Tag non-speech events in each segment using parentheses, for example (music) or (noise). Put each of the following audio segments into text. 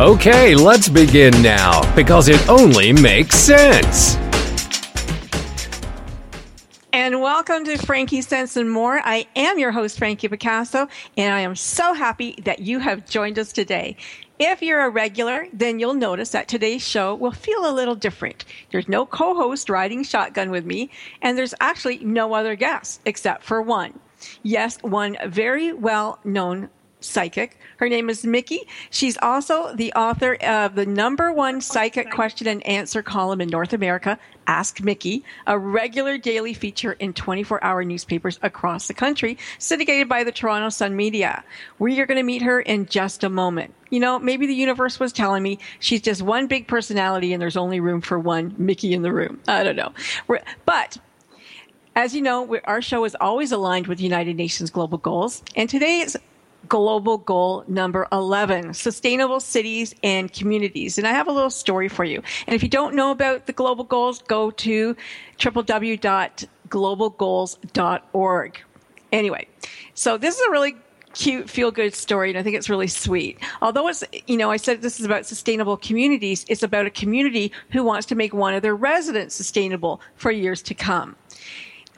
Okay, let's begin now, because it only makes sense. And welcome to Frankie Sense and More. I am your host, Frankie Picasso, and I am so happy that you have joined us today. If you're a regular, then you'll notice that today's show will feel a little different. There's no co host riding shotgun with me, and there's actually no other guest except for one. Yes, one very well known psychic. Her name is Mickey. She's also the author of the number one psychic question and answer column in North America, Ask Mickey, a regular daily feature in 24 hour newspapers across the country, syndicated by the Toronto Sun Media. We are going to meet her in just a moment. You know, maybe the universe was telling me she's just one big personality and there's only room for one Mickey in the room. I don't know. We're, but as you know, our show is always aligned with United Nations global goals. And today's global goal number 11 sustainable cities and communities. And i have a little story for you. And if you don't know about the global goals go to www.globalgoals.org anyway so this is a really cute feel good story and i think it's really sweet. Although it's you know i said this is about sustainable communities it's about a community who wants to make one of their residents sustainable for years to come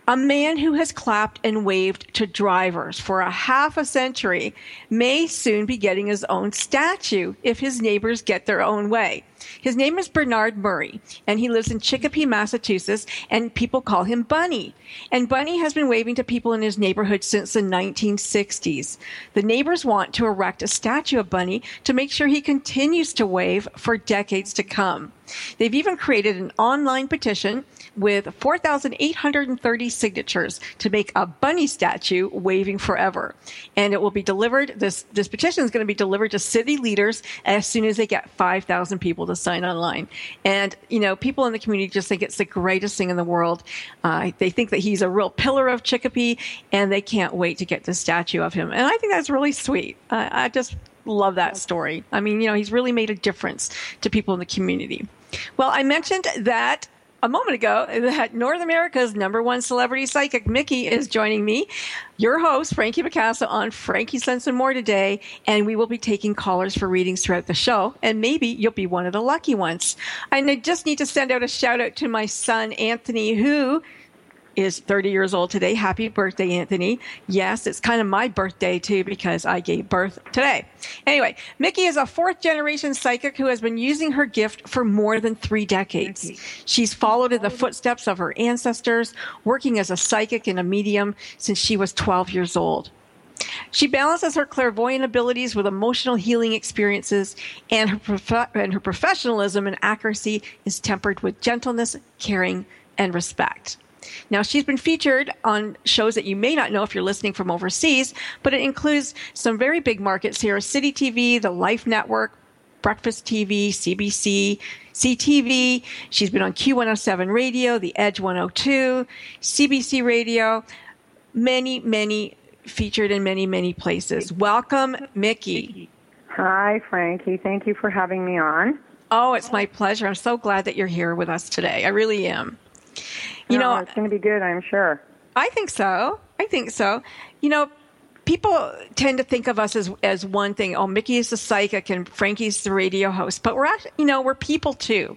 a man who has clapped and waved to drivers for a half a century may soon be getting his own statue if his neighbors get their own way. His name is Bernard Murray, and he lives in Chicopee, Massachusetts, and people call him Bunny. And Bunny has been waving to people in his neighborhood since the 1960s. The neighbors want to erect a statue of Bunny to make sure he continues to wave for decades to come. They've even created an online petition with 4,830 signatures to make a bunny statue waving forever. And it will be delivered, this, this petition is going to be delivered to city leaders as soon as they get 5,000 people to sign online. And, you know, people in the community just think it's the greatest thing in the world. Uh, they think that he's a real pillar of Chicopee and they can't wait to get the statue of him. And I think that's really sweet. I just love that story. I mean, you know, he's really made a difference to people in the community. Well, I mentioned that a moment ago that North America's number one celebrity psychic, Mickey, is joining me, your host, Frankie Picasso, on Frankie Sense and More today. And we will be taking callers for readings throughout the show. And maybe you'll be one of the lucky ones. And I just need to send out a shout out to my son, Anthony, who is 30 years old today. Happy birthday, Anthony. Yes, it's kind of my birthday too because I gave birth today. Anyway, Mickey is a fourth generation psychic who has been using her gift for more than three decades. She's followed in the footsteps of her ancestors, working as a psychic and a medium since she was 12 years old. She balances her clairvoyant abilities with emotional healing experiences, and her, prof- and her professionalism and accuracy is tempered with gentleness, caring, and respect. Now, she's been featured on shows that you may not know if you're listening from overseas, but it includes some very big markets here City TV, the Life Network, Breakfast TV, CBC, CTV. She's been on Q107 Radio, The Edge 102, CBC Radio, many, many featured in many, many places. Welcome, Mickey. Hi, Frankie. Thank you for having me on. Oh, it's my pleasure. I'm so glad that you're here with us today. I really am. You no, know, it's going to be good, I'm sure. I think so. I think so. You know, people tend to think of us as as one thing. Oh, Mickey is the psychic and Frankie's the radio host, but we're actually, you know, we're people too.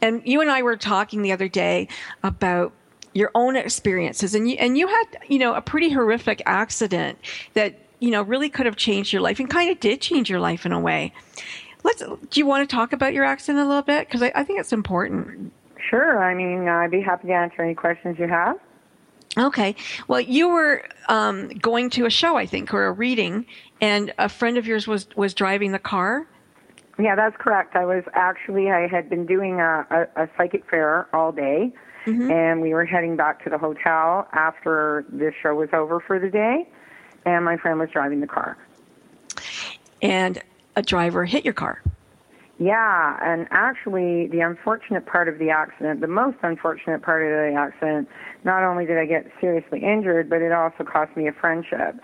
And you and I were talking the other day about your own experiences, and you and you had you know a pretty horrific accident that you know really could have changed your life and kind of did change your life in a way. Let's. Do you want to talk about your accident a little bit? Because I, I think it's important. Sure. I mean, I'd be happy to answer any questions you have. Okay. Well, you were um, going to a show, I think, or a reading, and a friend of yours was was driving the car. Yeah, that's correct. I was actually I had been doing a, a, a psychic fair all day, Mm-hmm. and we were heading back to the hotel after this show was over for the day, and my friend was driving the car. and a driver hit your car. Yeah, and actually, the unfortunate part of the accident, the most unfortunate part of the accident, not only did I get seriously injured, but it also cost me a friendship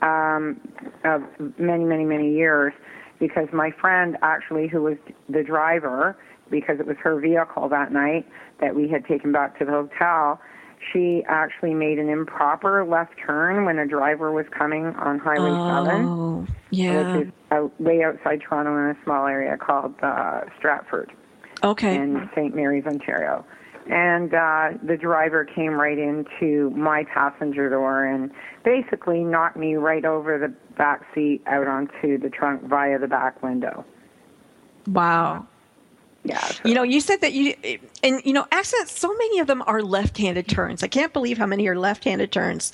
um, of many, many, many years because my friend, actually, who was the driver, because it was her vehicle that night that we had taken back to the hotel, she actually made an improper left turn when a driver was coming on Highway 7 Oh, yeah. which is out, way outside Toronto in a small area called uh, Stratford Okay. in St. Mary's, Ontario. And uh, the driver came right into my passenger door and basically knocked me right over the back seat out onto the trunk via the back window. wow. Yeah. (laughs) You know, you said that you, and you know, accidents, so many of them are left handed turns. I can't believe how many are left handed turns.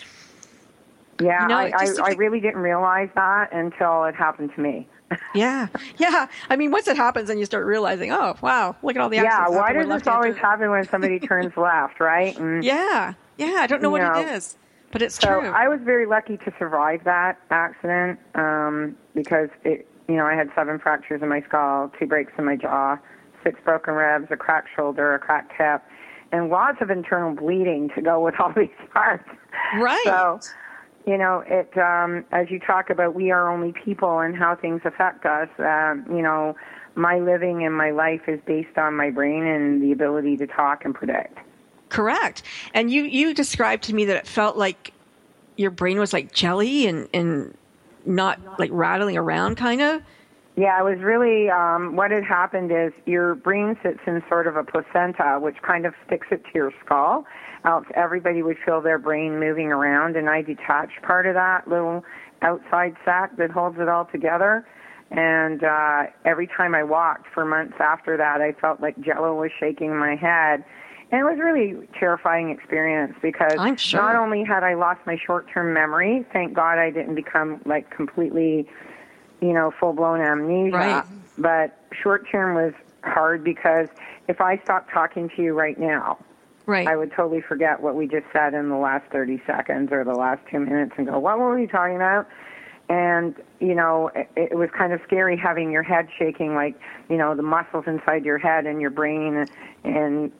yeah, you know, I, I, I really didn't realize that until it happened to me. (laughs) Yeah. Yeah. I mean, once it happens, then you start realizing, oh, wow, look at all the accidents. yeah, why does this always happen when somebody (laughs) turns left, right? And Yeah. Yeah. I don't know what know, it is, but it's So true. I was very lucky to survive that accident um, because it, you know, I had seven fractures in my skull, two breaks in my jaw, six broken ribs, a cracked shoulder, a cracked hip, and lots of internal bleeding to go with all (laughs) these parts. right. So, you know, it um, as you talk about, we are only people and how things affect us. Um, you know, my living and my life is based on my brain and the ability to talk and predict. Correct. And you, you described to me that it felt like your brain was like jelly and, and not like rattling around, kind of. Yeah, it was really um, what had happened is your brain sits in sort of a placenta, which kind of sticks it to your skull. Else everybody would feel their brain moving around, and I detached part of that little outside sac that holds it all together. And uh, every time I walked for months after that, I felt like Jello was shaking my head. And it was really a terrifying experience because I'm sure. not only had I lost my short-term memory, thank God I didn't become like completely you know, full blown amnesia. Right. But short term was hard because if I stopped talking to you right now, Right. I would totally forget what we just said in the last 30 seconds or the last two minutes and go, what were we talking about? And, you know, it, it was kind of scary having your head shaking like, you know, the muscles inside your head and your brain and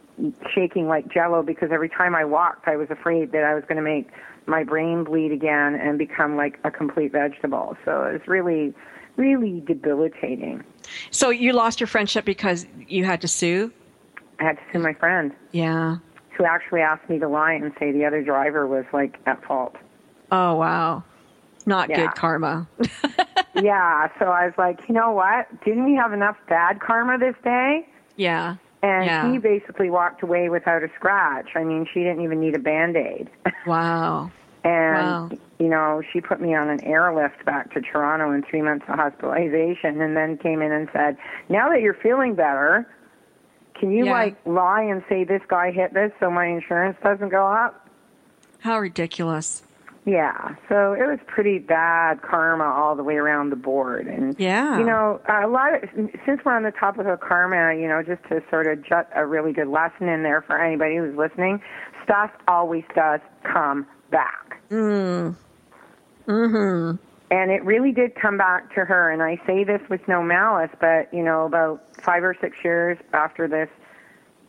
shaking like jello because every time I walked, I was afraid that I was going to make my brain bleed again and become like a complete vegetable. So it was really, really debilitating. so you lost your friendship because you had to sue? I had to sue my friend Yeah. who actually asked me to lie and say the other driver was like at fault. Oh, wow. Not Yeah. good karma. (laughs) yeah, so I was like, you know what? Didn't we have enough bad karma this day? yeah. And Yeah. he basically walked away without a scratch. I mean, she didn't even need a band aid. (laughs) Wow. and, Wow. you know, she put me on an airlift back to Toronto in three months of hospitalization and then came in and said, now that you're feeling better, can you Yeah. like lie and say this guy hit this so my insurance doesn't go up? How ridiculous. Yeah, so it was pretty bad karma all the way around the board, and Yeah. you know, a lot of since we're on the topic of karma, you know, just to sort of jut a really good lesson in there for anybody who's listening, stuff always does come back. Mm. Mm-hmm. And it really did come back to her, and I say this with no malice, but you know, about five or six years after this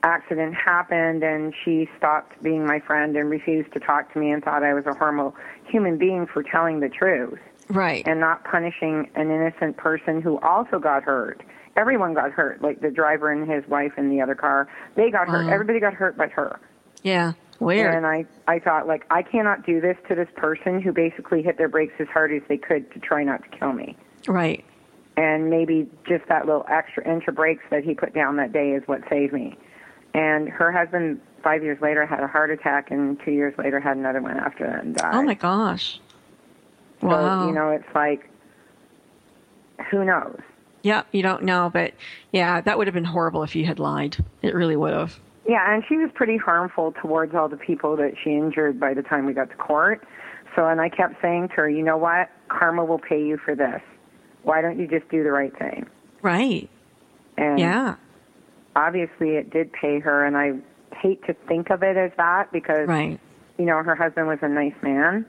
accident happened and she stopped being my friend and refused to talk to me and thought I was a horrible human being for telling the truth Right. and not punishing an innocent person who also got hurt. Everyone got hurt, like the driver and his wife in the other car. They got hurt. Everybody got hurt but her. yeah. Weird. And I, I thought, like, I cannot do this to this person who basically hit their brakes as hard as they could to try not to kill me. right. And maybe just that little extra inch of brakes that he put down that day is what saved me. And her husband, five years later, had a heart attack, and two years later had another one after that and died. Oh my gosh. So, Wow. you know, it's like, who knows? Yeah, you don't know, but yeah, that would have been horrible if you had lied. It really would have. Yeah, and she was pretty harmful towards all the people that she injured by the time we got to court. So, and I kept saying to her, you know what? Karma will pay you for this. Why don't you just do the right thing? Right. And Yeah. Obviously it did pay her, and I hate to think of it as that because, Right. you know, her husband was a nice man.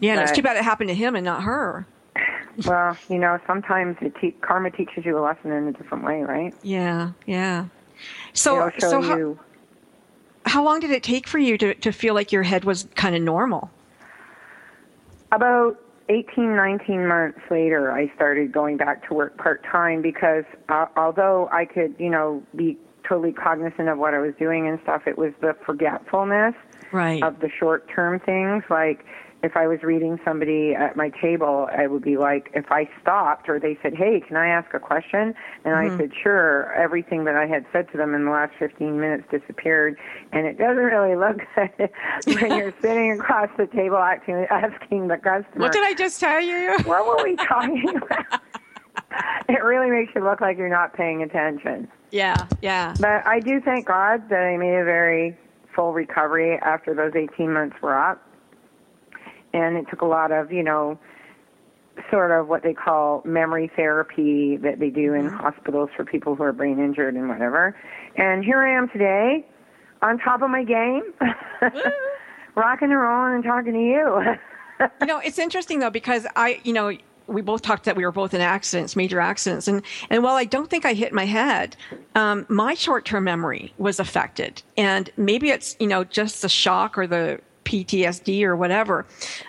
Yeah, and it's too bad it happened to him and not her. (laughs) well, you know, sometimes it te- karma teaches you a lesson in a different way, right? Yeah, yeah. So, so how, how long did it take for you to, to feel like your head was kind of normal? About 18, 19 months later, I started going back to work part time because uh, although I could, you know, be totally cognizant of what I was doing and stuff, it was the forgetfulness Right. of the short term things. Like if I was reading somebody at my table, I would be like, if I stopped or they said, hey, can I ask a question? And I mm-hmm. said, sure. Everything that I had said to them in the last 15 minutes disappeared. And it doesn't really look (laughs) good when you're (laughs) sitting across the table acting, asking the customer, what did I just tell you? what were we talking (laughs) about? it really makes you look like you're not paying attention. yeah, yeah. But I do thank God that I made a very full recovery after those 18 months were up. And it took a lot of, you know, sort of what they call memory therapy that they do in hospitals for people who are brain injured and whatever. And here I am today on top of my game, (laughs) rocking and rolling and talking to you. (laughs) you know, it's interesting though because I, you know, we both talked that we were both in accidents, major accidents, and and while I don't think I hit my head, um, my short term memory was affected, and maybe it's you know just the shock or the PTSD or whatever.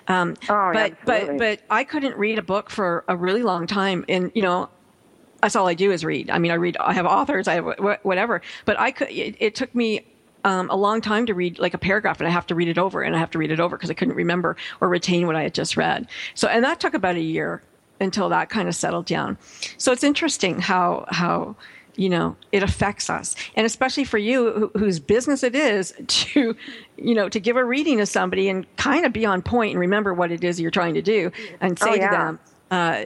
Um, Oh, but absolutely. but but I couldn't read a book for a really long time, and you know. That's all I do is read. I mean, I read. I have authors. I have whatever. But I could. It, it took me um, a long time to read like a paragraph and I have to read it over and I have to read it over because I couldn't remember or retain what I had just read. So, and that took about a year until that kind of settled down. So it's interesting how, how, you know, it affects us. And especially for you who, whose business it is (laughs) to, you know, to give a reading to somebody and kind of be on point and remember what it is you're trying to do and say Oh, to them, uh,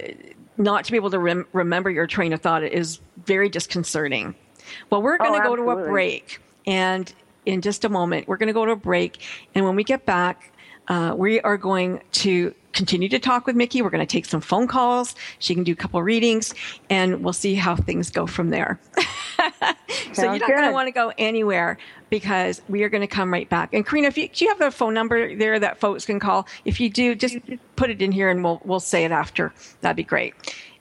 not to be able to rem- remember your train of thought is very disconcerting. Well, we're going to Oh, go to a break. And in just a moment, we're going to go to a break. And when we get back, uh, we are going to continue to talk with Mickey. We're going to take some phone calls. She can do a couple readings, and we'll see how things go from there. (laughs) so you're Sounds not going to want to go anywhere because we are going to come right back. And Karina, if you, do you have the phone number there that folks can call? If you do, just put it in here, and we'll we'll say it after. That'd be great.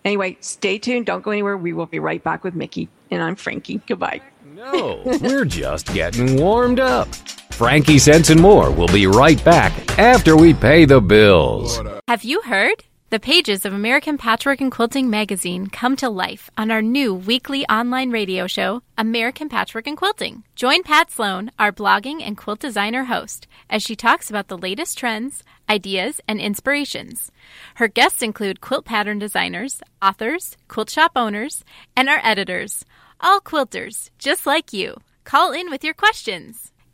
Anyway, stay tuned. Don't go anywhere. We will be right back with Mickey, and I'm Frankie. Goodbye. No, we're just getting warmed up. Frankie Sense and more will be right back after we pay the bills. Have you heard? The pages of American Patchwork and Quilting magazine come to life on our new weekly online radio show, American Patchwork and Quilting. Join Pat Sloan, our blogging and quilt designer host, as she talks about the latest trends, ideas, and inspirations. Her guests include quilt pattern designers, authors, quilt shop owners, and our editors, all quilters, just like you. Call in with your questions.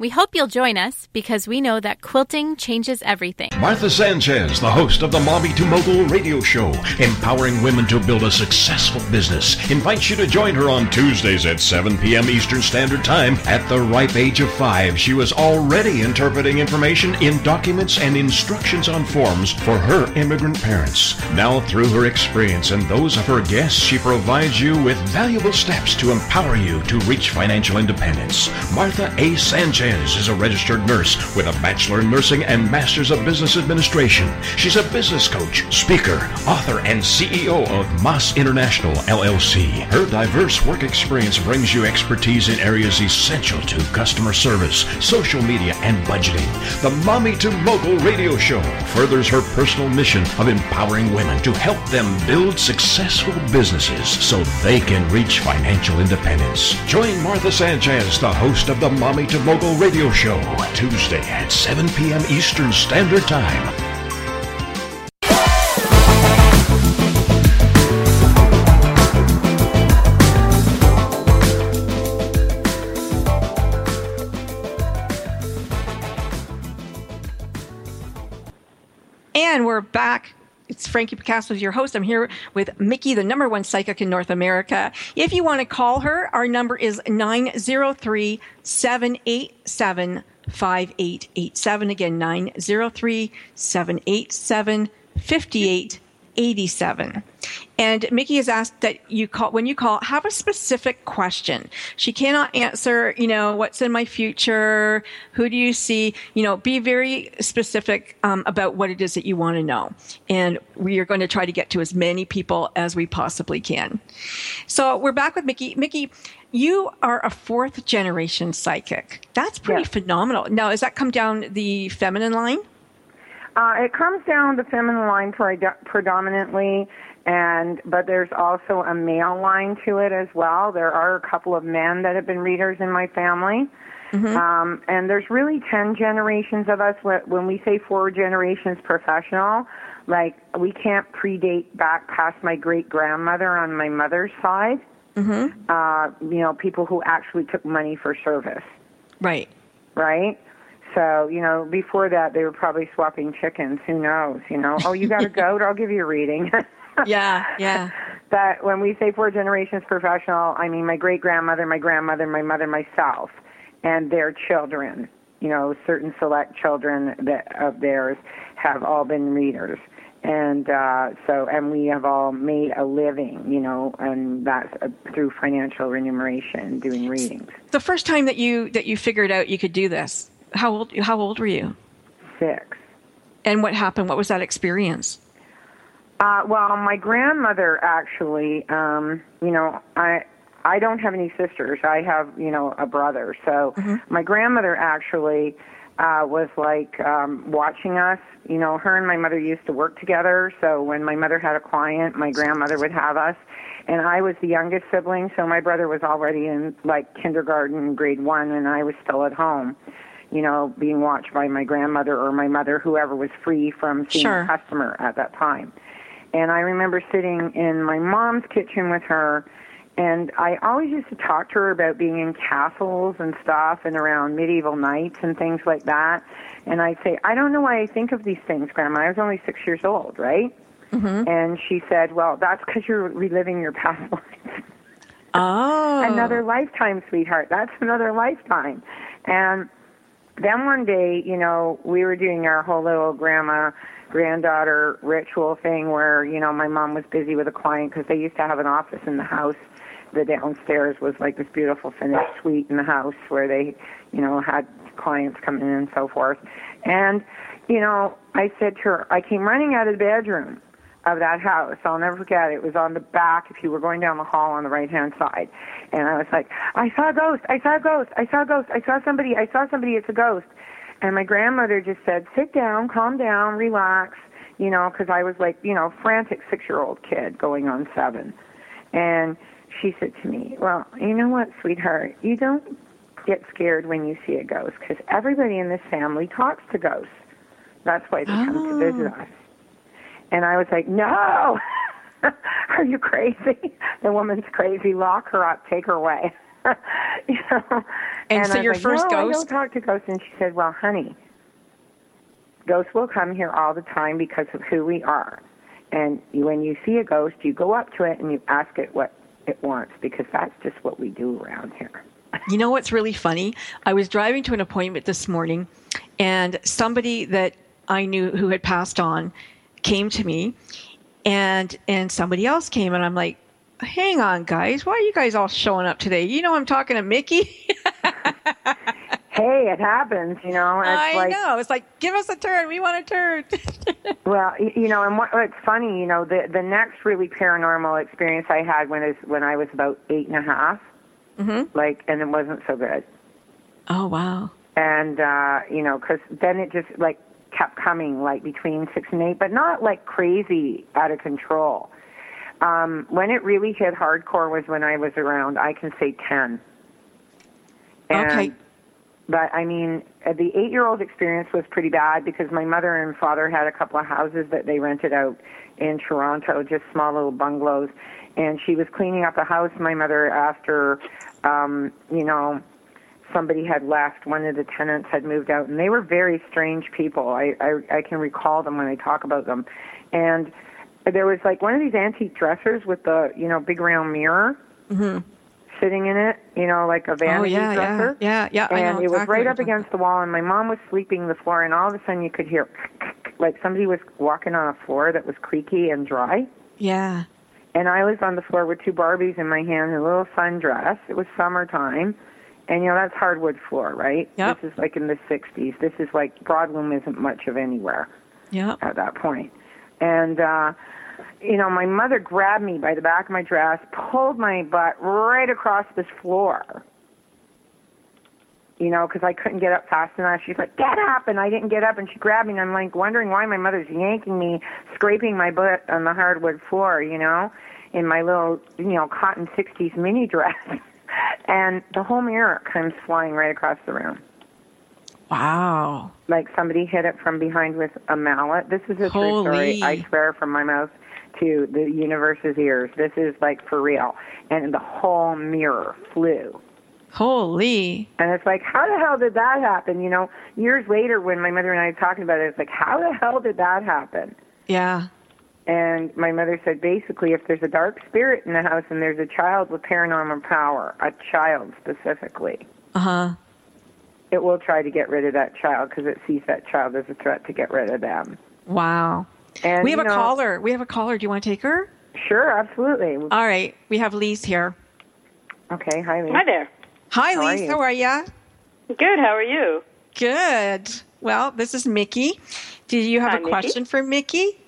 We hope you'll join us because we know that quilting changes everything. Martha Sanchez, the host of the Mommy to Mogul radio show, empowering women to build a successful business, invites you to join her on Tuesdays at 7 p.m. Eastern Standard Time. At the ripe age of five, she was already interpreting information in documents and instructions on forms for her immigrant parents. Now, through her experience and those of her guests, she provides you with valuable steps to empower you to reach financial independence. Martha A. Sanchez is a registered nurse with a Bachelor in Nursing and Master's of Business Administration. She's a business coach, speaker, author, and CEO of Moss International LLC. Her diverse work experience brings you expertise in areas essential to customer service, social media, and budgeting. The Mommy to Mogul radio show furthers her personal mission of empowering women to help them build successful businesses so they can reach financial independence. Join Martha Sanchez, the host of the Mommy to Mogul radio show, Tuesday at 7 p.m. Eastern Standard Time. It's Frankie Picasso as your host. I'm here with Mickey, the number one psychic in North America. If you want to call her, our number is 903 787 5887. Again, 903 787 5887. And Mickey has asked that you call, when you call, have a specific question. She cannot answer, you know, what's in my future? Who do you see? You know, be very specific um, about what it is that you want to know. And we are going to try to get to as many people as we possibly can. So we're back with Mickey. Mickey, you are a fourth generation psychic. That's pretty Yes. phenomenal. Now, does that come down the feminine line? Uh, it comes down the feminine line predominantly, and but there's also a male line to it as well. There are a couple of men that have been readers in my family, um, and there's really ten generations of us. Wh- When we say four generations professional, like we can't predate back past my great grandmother on my mother's side. Mm-hmm. Uh, you know, people who actually took money for service Right. right? So, you know, before that, they were probably swapping chickens. Who knows? You know, oh, you got a (laughs) goat? I'll give you a reading. (laughs) Yeah, yeah. (laughs) But when we say four generations professional, I mean my great grandmother, my grandmother, my mother, myself, and their children. You know, certain select children that of theirs have all been readers. And uh, so, and we have all made a living, you know, and that's uh, through financial remuneration, doing readings. The first time that you that you figured out you could do this, how old how old were you? Six. And what happened? What was that experience? Uh, well, my grandmother actually, um, you know, I I don't have any sisters. I have, you know, a brother. So my grandmother actually uh, was like um, watching us. You know, her and my mother used to work together. So when my mother had a client, my grandmother would have us. And I was the youngest sibling, so my brother was already in like kindergarten, grade one, and I was still at home. You know, being watched by my grandmother or my mother, whoever was free from seeing Sure. a customer at that time. And I remember sitting in my mom's kitchen with her, and I always used to talk to her about being in castles and stuff and around medieval knights and things like that. And I'd say, I don't know why I think of these things, Grandma. I was only six years old, right? Mm-hmm. And she said, Well, that's because you're reliving your past (laughs) life. Oh, another lifetime, sweetheart. That's another lifetime. And then one day, you know, we were doing our whole little grandma granddaughter ritual thing where, you know, my mom was busy with a client because they used to have an office in the house. The downstairs was like this beautiful finished suite in the house where they, you know, had clients come in and so forth. And, you know, I said to her, I came running out of the bedroom of that house. I'll never forget. It was on the back if you were going down the hall on the right hand side. And I was like, I saw a ghost. I saw a ghost. I saw a ghost. I saw somebody. I saw somebody. It's a ghost. And my grandmother just said, sit down, calm down, relax, you know, because I was like, you know, frantic six year old kid going on seven. And she said to me, well, you know what, sweetheart, you don't get scared when you see a ghost because everybody in this family talks to ghosts. That's why they come to visit oh. us. And I was like, no, (laughs) are you crazy? The woman's crazy. Lock her up. Take her away. (laughs) you know? And so I was your like, first no, I don't talk to ghosts. And she said, well, honey, ghosts will come here all the time because of who we are. And when you see a ghost, you go up to it and you ask it what it wants because that's just what we do around here. You know what's really funny? I was driving to an appointment this morning, and somebody that I knew who had passed on came to me, and and somebody else came, and I'm like, "Hang on, guys, why are you guys all showing up today? You know I'm talking to Mickey." (laughs) Hey, it happens, you know. It's I like, know. It's like, give us a turn. We want a turn. (laughs) Well, you know, and what, what's funny, you know, the the next really paranormal experience I had when is when I was about eight and a half, mm-hmm. like, and it wasn't so good. Oh wow. And uh, you know, because then it just like kept coming, like between six and eight, but not like crazy out of control. Um, when it really hit hardcore was when I was around, I can say ten. And, Okay. But I mean, uh, the eight-year-old experience was pretty bad because my mother and father had a couple of houses that they rented out in Toronto, just small little bungalows. And she was cleaning up a house, my mother, after, um, you know, somebody had left. One of the tenants had moved out, and they were very strange people. I I, I can recall them when I talk about them. And there was like one of these antique dressers with the you know big round mirror sitting in it, you know, like a vanity Mm-hmm. oh yeah, dresser. yeah, yeah, yeah. I and know it was exactly right up against the wall, and my mom was sweeping the floor, and all of a sudden you could hear (laughs) like somebody was walking on a floor that was creaky and dry. Yeah. And I was on the floor with two Barbies in my hand, and a little sundress. It was summertime, and you know that's hardwood floor, right? Yep. This is like in the '60s. This is like Broadloom isn't much of anywhere Yeah. at that point. And uh you know, my mother grabbed me by the back of my dress, pulled my butt right across this floor. You know, because I couldn't get up fast enough. She's like, "Get up!" And I didn't get up, and she grabbed me, and I'm like wondering why my mother's yanking me, scraping my butt on the hardwood floor. You know, in my little, you know, cotton '60s mini dress, (laughs) and the whole mirror comes flying right across the room Wow. like somebody hit it from behind with a mallet. This is a true story. I swear from my mouth to the universe's ears. This is like for real. And the whole mirror flew. Holy. And it's like, how the hell did that happen? You know, years later when my mother and I were talking about it, it's like, how the hell did that happen? Yeah. And my mother said basically, if there's a dark spirit in the house and there's a child with paranormal power, a child specifically, Uh huh. it will try to get rid of that child because it sees that child as a threat to get rid of them. Wow. And we have a know- caller. We have a caller. Do you want to take her? Sure, absolutely. All right. We have Lise here. Okay, hi, Lee. Hi there. Hi, How are Lise. you? How are ya? Good. How are you? Good. Well, this is Mickey. Do you have Hi, a Mickey. question for Mickey?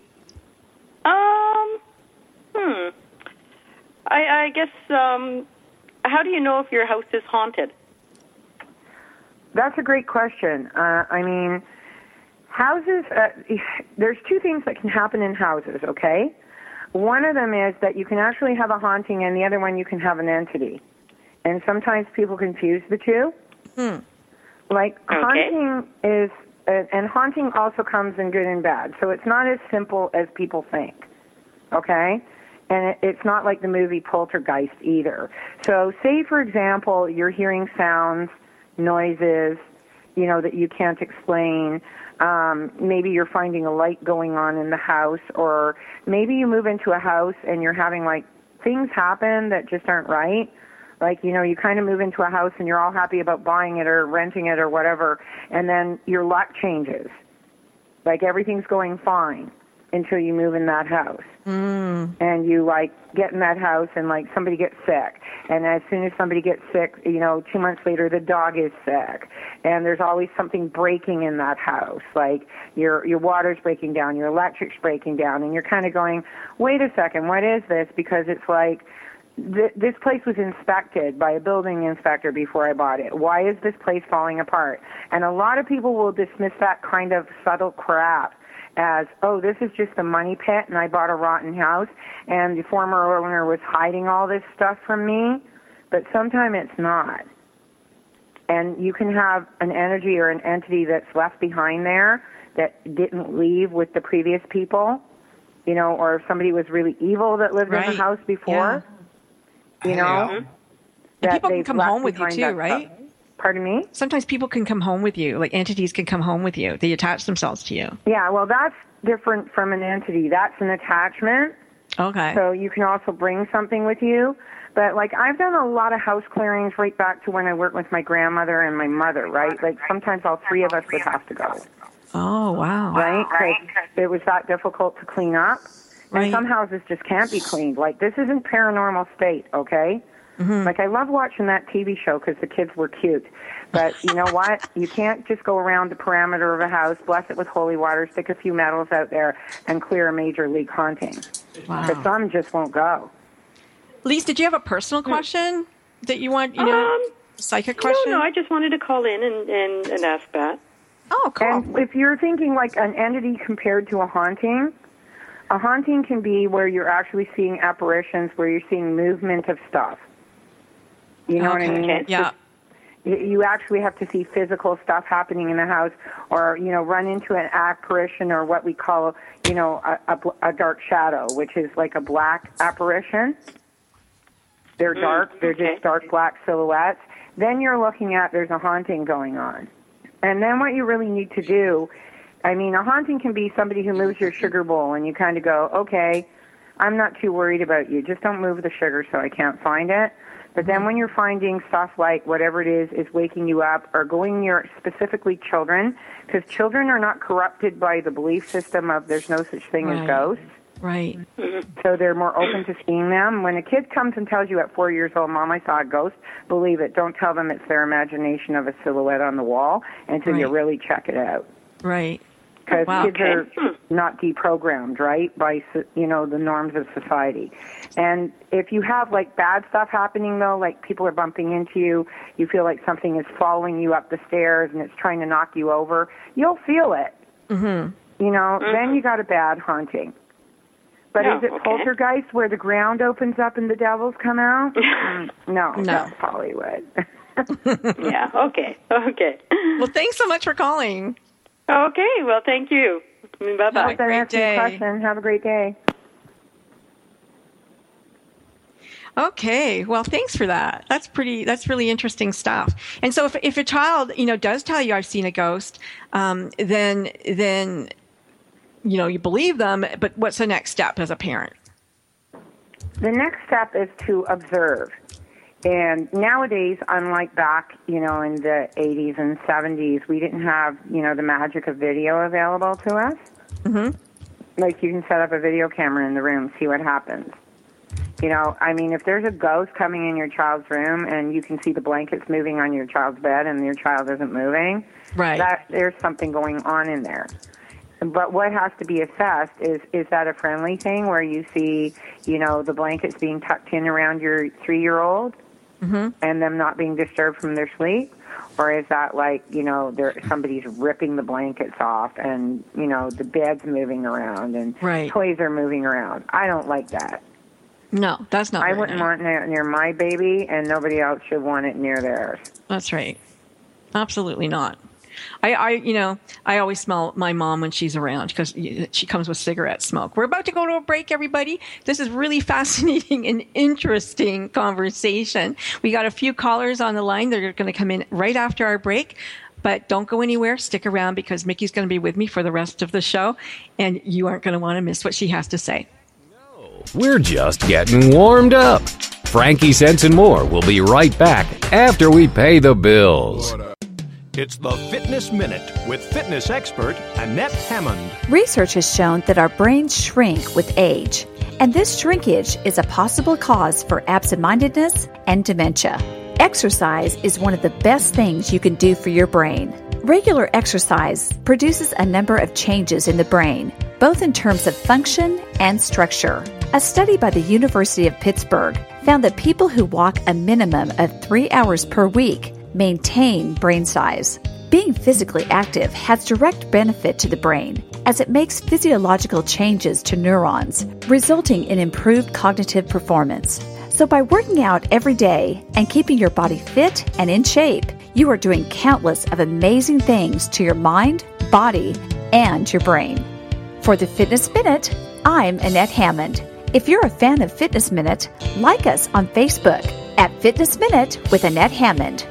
Um. Hmm. I, I guess. Um. How do you know if your house is haunted? That's a great question. Uh, I mean, houses, uh, (laughs) there's two things that can happen in houses, okay? One of them is that you can actually have a haunting, and the other one you can have an entity. And sometimes people confuse the two. Hmm. Like, Okay. haunting is, and haunting also comes in good and bad. So it's not as simple as people think, okay? And it's not like the movie Poltergeist either. So, say, for example, you're hearing sounds, noises, you know, that you can't explain. Um, maybe you're finding a light going on in the house, or maybe you move into a house and you're having like things happen that just aren't right. Like, you know, you kind of move into a house and you're all happy about buying it or renting it or whatever, and then your luck changes. Like everything's going fine until you move in that house. Mm. And you like get in that house and like somebody gets sick. And as soon as somebody gets sick, you know, two months later the dog is sick. And there's always something breaking in that house. Like your your water's breaking down, your electric's breaking down, and you're kind of going, wait a second, what is this? Because it's like th- this place was inspected by a building inspector before I bought it. Why is this place falling apart? And a lot of people will dismiss that kind of subtle crap as, oh, this is just a money pit and I bought a rotten house and the former owner was hiding all this stuff from me. But sometimes it's not. And you can have an energy or an entity that's left behind there that didn't leave with the previous people, you know, or if somebody was really evil that lived in the house before you know. Mm-hmm. And people can come home with you too, right? stuff. Pardon me? Sometimes people can come home with you, like entities can come home with you. They attach themselves to you. Yeah, well, that's different from an entity. That's an attachment. Okay. So you can also bring something with you. But like I've done a lot of house clearings right back to when I worked with my grandmother and my mother, right? Like sometimes all three of us would have to go, oh, wow. right? Because it was that difficult to clean up. And some houses just can't be cleaned. Like this isn't paranormal state, okay? Mm-hmm. Like I love watching that TV show because the kids were cute, but you know what? You can't just go around the perimeter of a house, bless it with holy water, stick a few medals out there, and clear a major league haunting. Because Wow. some just won't go. Lise, did you have a personal question that you want, you know, Um, psychic question? No, no. I just wanted to call in and and, and ask that. oh, cool. And if you're thinking like an entity compared to a haunting, a haunting can be where you're actually seeing apparitions, where you're seeing movement of stuff. You know what I mean? It's yeah. just- you- actually have to see physical stuff happening in the house or you know run into an apparition or what we call you know a, a, a dark shadow which is like a black apparition they're mm, dark they're okay. just dark black silhouettes then you're looking at there's a haunting going on and then what you really need to do I mean, a haunting can be somebody who moves your sugar bowl, and you kind of go, okay, I'm not too worried about you. Just don't move the sugar so I can't find it. But then mm-hmm. when you're finding stuff like whatever it is is waking you up or going near specifically children, because children are not corrupted by the belief system of there's no such thing Right. as ghosts. Right. Mm-hmm. So they're more open to seeing them. When a kid comes and tells you at four years old, Mom, I saw a ghost, believe it. Don't tell them it's their imagination of a silhouette on the wall until you really check it out. Right. Because Wow. kids are not deprogrammed, right, by you know the norms of society. And if you have like bad stuff happening though, like people are bumping into you, you feel like something is following you up the stairs and it's trying to knock you over, you'll feel it. Mm-hmm. You know, then you got a bad haunting. But Yeah, is it okay. poltergeist where the ground opens up and the devils come out? Mm, (laughs) no, No. that's Hollywood. (laughs) yeah. Okay. Okay. Well, thanks so much for calling. Okay. Well, thank you. Bye Have bye. a Hope that great day. question. Have a great day. Okay. Well, thanks for that. That's pretty, that's really interesting stuff. And so if, if a child, you know, does tell you I've seen a ghost, um, then, then, you know, you believe them, but what's the next step as a parent? The next step is to observe. And nowadays, unlike back, you know, in the 80s and 70s, we didn't have, you know, the magic of video available to us. Mhm. Like you can set up a video camera in the room, see what happens. You know, I mean, if there's a ghost coming in your child's room and you can see the blankets moving on your child's bed and your child isn't moving, Right. that there's something going on in there. But what has to be assessed is is that a friendly thing where you see, you know, the blankets being tucked in around your three year old Mhm. and them not being disturbed from their sleep? Or is that like, you know, there somebody's ripping the blankets off and, you know, the bed's moving around and Right. toys are moving around? I don't like that. No, that's not. I wouldn't nice. want it near my baby and nobody else should want it near theirs. That's right. Absolutely not. I, I, you know, I always smell my mom when she's around because she comes with cigarette smoke. We're about to go to a break, everybody. This is really (laughs) fascinating and interesting conversation. We got a few callers on the line. They're going to come in right after our break. But don't go anywhere. Stick around because Mickey's going to be with me for the rest of the show, and you aren't going to want to miss what she has to say. No, We're just getting warmed up. Frankie Sense and more will be right back after we pay the bills. It's the Fitness Minute with fitness expert Annette Hammond. Research has shown that our brains shrink with age, and this shrinkage is a possible cause for absent mindedness and dementia. Exercise is one of the best things you can do for your brain. Regular exercise produces a number of changes in the brain, both in terms of function and structure. A study by the University of Pittsburgh found that people who walk a minimum of three hours per week maintain brain size. Being physically active has direct benefit to the brain as it makes physiological changes to neurons, resulting in improved cognitive performance. So, by working out every day and keeping your body fit and in shape, you are doing countless of amazing things to your mind, body, and your brain. For the Fitness Minute, I'm Annette Hammond. If you're a fan of Fitness Minute, like us on Facebook at Fitness Minute with Annette Hammond.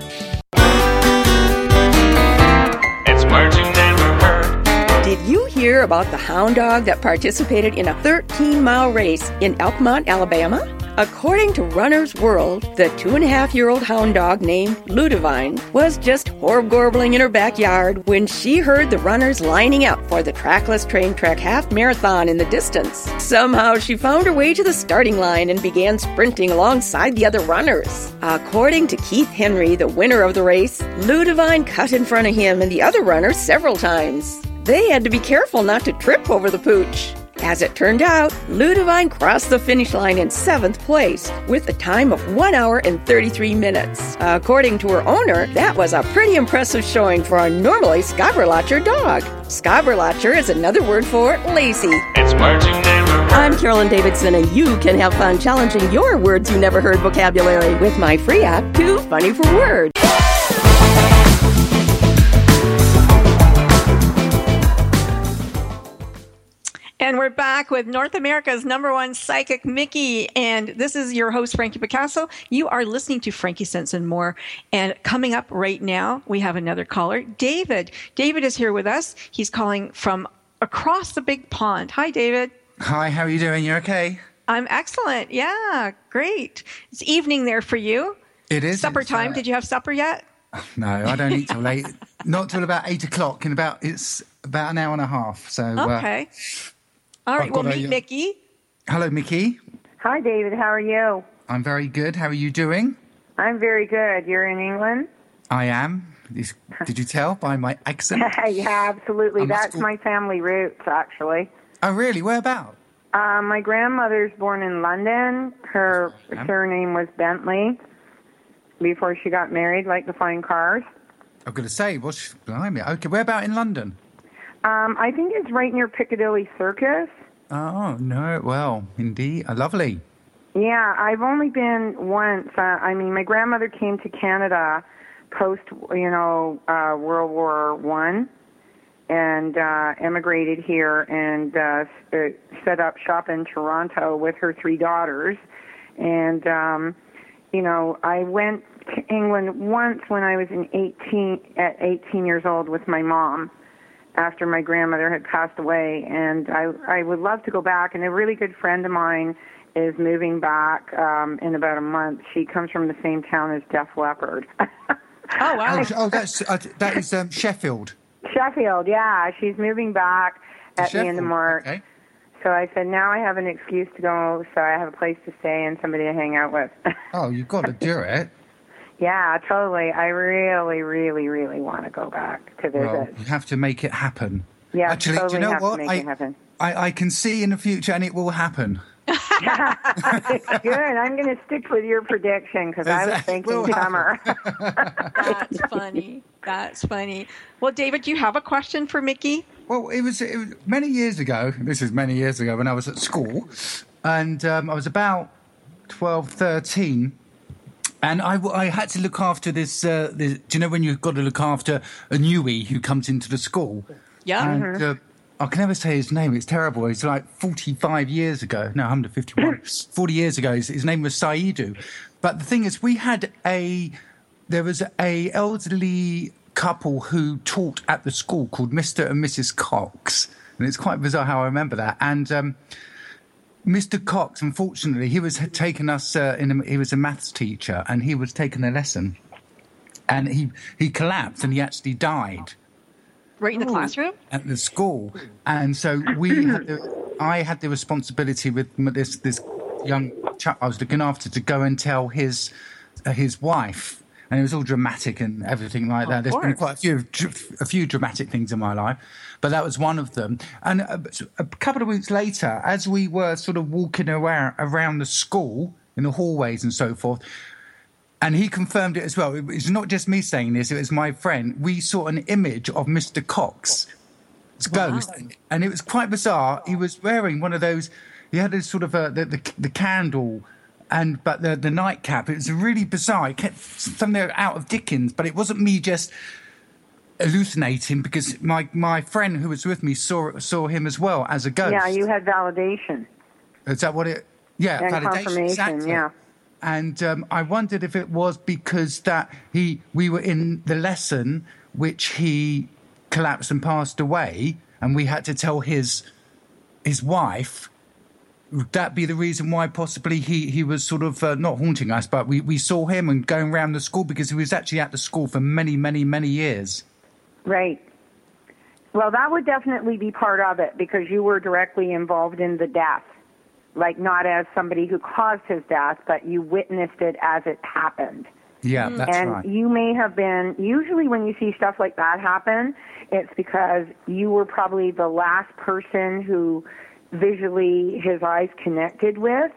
Words you never heard. Did you hear about the hound dog that participated in a 13 mile race in Elkmont, Alabama? According to Runner's World, the two and a half year old hound dog named Ludivine was just horb-gorbling in her backyard when she heard the runners lining up for the trackless train track half marathon in the distance. Somehow she found her way to the starting line and began sprinting alongside the other runners. According to Keith Henry, the winner of the race, Ludivine cut in front of him and the other runners several times. They had to be careful not to trip over the pooch. As it turned out, Ludivine crossed the finish line in seventh place with a time of 1 hour and 33 minutes. According to her owner, that was a pretty impressive showing for a normally Schaberlacher dog. Schaberlacher is another word for lazy. It's words you never heard. I'm Carolyn Davidson, and you can have fun challenging your words you never heard vocabulary with my free app, Too Funny for Words. And we're back with North America's number one psychic, Mickey. And this is your host, Frankie Picasso. You are listening to Frankie Sense and More. And coming up right now, we have another caller, David. David is here with us. He's calling from across the big pond. Hi, David. Hi, how are you doing? You're okay? I'm excellent. Yeah, great. It's evening there for you. It is. Supper It's, time. uh, Did you have supper yet? No, I don't eat till late. (laughs) Not till about eight o'clock. In about it's about an hour and a half. So uh, Okay. All right. I've Well, got a, meet uh, Mickey. hello, Mickey. Hi, David. How are you? I'm very good. How are you doing? I'm very good. You're in England? I am. Did you tell by my accent? (laughs) yeah, absolutely. I must That's go- my family roots, actually. oh, really? Where about? Uh, my grandmother's born in London. Her surname was Bentley before she got married, like the fine cars. I'm going to say, what's blimey? Okay, where about in London? Um, I think it's right near Piccadilly Circus. Oh no. Well, indeed, uh, lovely. Yeah, I've only been once. Uh, I mean, my grandmother came to Canada post, you know, uh, World War One, and uh, emigrated here and uh, uh, set up shop in Toronto with her three daughters. And um, you know, I went to England once when I was in 18 at 18 years old with my mom after my grandmother had passed away and I I would love to go back and a really good friend of mine is moving back um in about a month. She comes from the same town as Def Leppard. (laughs) Oh, wow. Oh, oh that's uh, that is um, Sheffield. Sheffield, yeah, she's moving back at the end of March. Okay. So I said now I have an excuse to go so I have a place to stay and somebody to hang out with. (laughs) Oh, you've got to do it. Yeah, totally. I really really really want to go back to visit. Well, you have to make it happen. yeah, Actually, totally do you know have what? to make I, it happen. I, I can see in the future, and it will happen. (laughs) (laughs) Good. I'm going to stick with your prediction because I was Exactly. thinking summer. (laughs) That's funny. That's funny. Well, David, do you have a question for Mickey? Well, it was, it was many years ago. This is many years ago when I was at school, and um, I was about 12, 13. And I, I had to look after this, uh, this. Do you know when you've got to look after a newie who comes into the school? Yeah. And uh, I can never say his name. It's terrible. It's like 45 years ago. No, 151. (laughs) 40 years ago. His, his name was Saidu. But the thing is, we had a there was a elderly couple who taught at the school called Mr. and Mrs. Cox, and it's quite bizarre how I remember that. And um, Mr. Cox, unfortunately, he was had taken us. Uh, in a, he was a maths teacher, and he was taking a lesson, and he he collapsed and he actually died Right in the classroom? at the school, and so we had the, I had the responsibility with this this young chap I was looking after to go and tell his uh, his wife, and it was all dramatic and everything like that. There's been quite a few a few dramatic things in my life, but that was one of them. And uh, a, a couple of weeks later, as we were sort of walking around around the school in the hallways and so forth. And he confirmed it as well. It was not just me saying this; it was my friend. We saw an image of Mr. Cox, ghost, and it was quite bizarre. He was wearing one of those. He had this sort of a, the, the the candle, and but the the nightcap. It was really bizarre. It kept something out of Dickens, but it wasn't me just hallucinating because my my friend who was with me saw saw him as well as a ghost. Yeah, you had validation Is that what it? Yeah, and validation, confirmation. exactly. Yeah. And um, I wondered if it was because that he we were in the lesson which he collapsed and passed away, and we had to tell his his wife. Would that be the reason why possibly he, he was sort of uh, not haunting us, but we, we saw him and going around the school because he was actually at the school for many, many, many years. Right. Well, that would definitely be part of it because you were directly involved in the death. Like, not as somebody who caused his death, but you witnessed it as it happened. Yeah, that's and right. And you may have been, usually when you see stuff like that happen, it's because you were probably the last person who visually his eyes connected with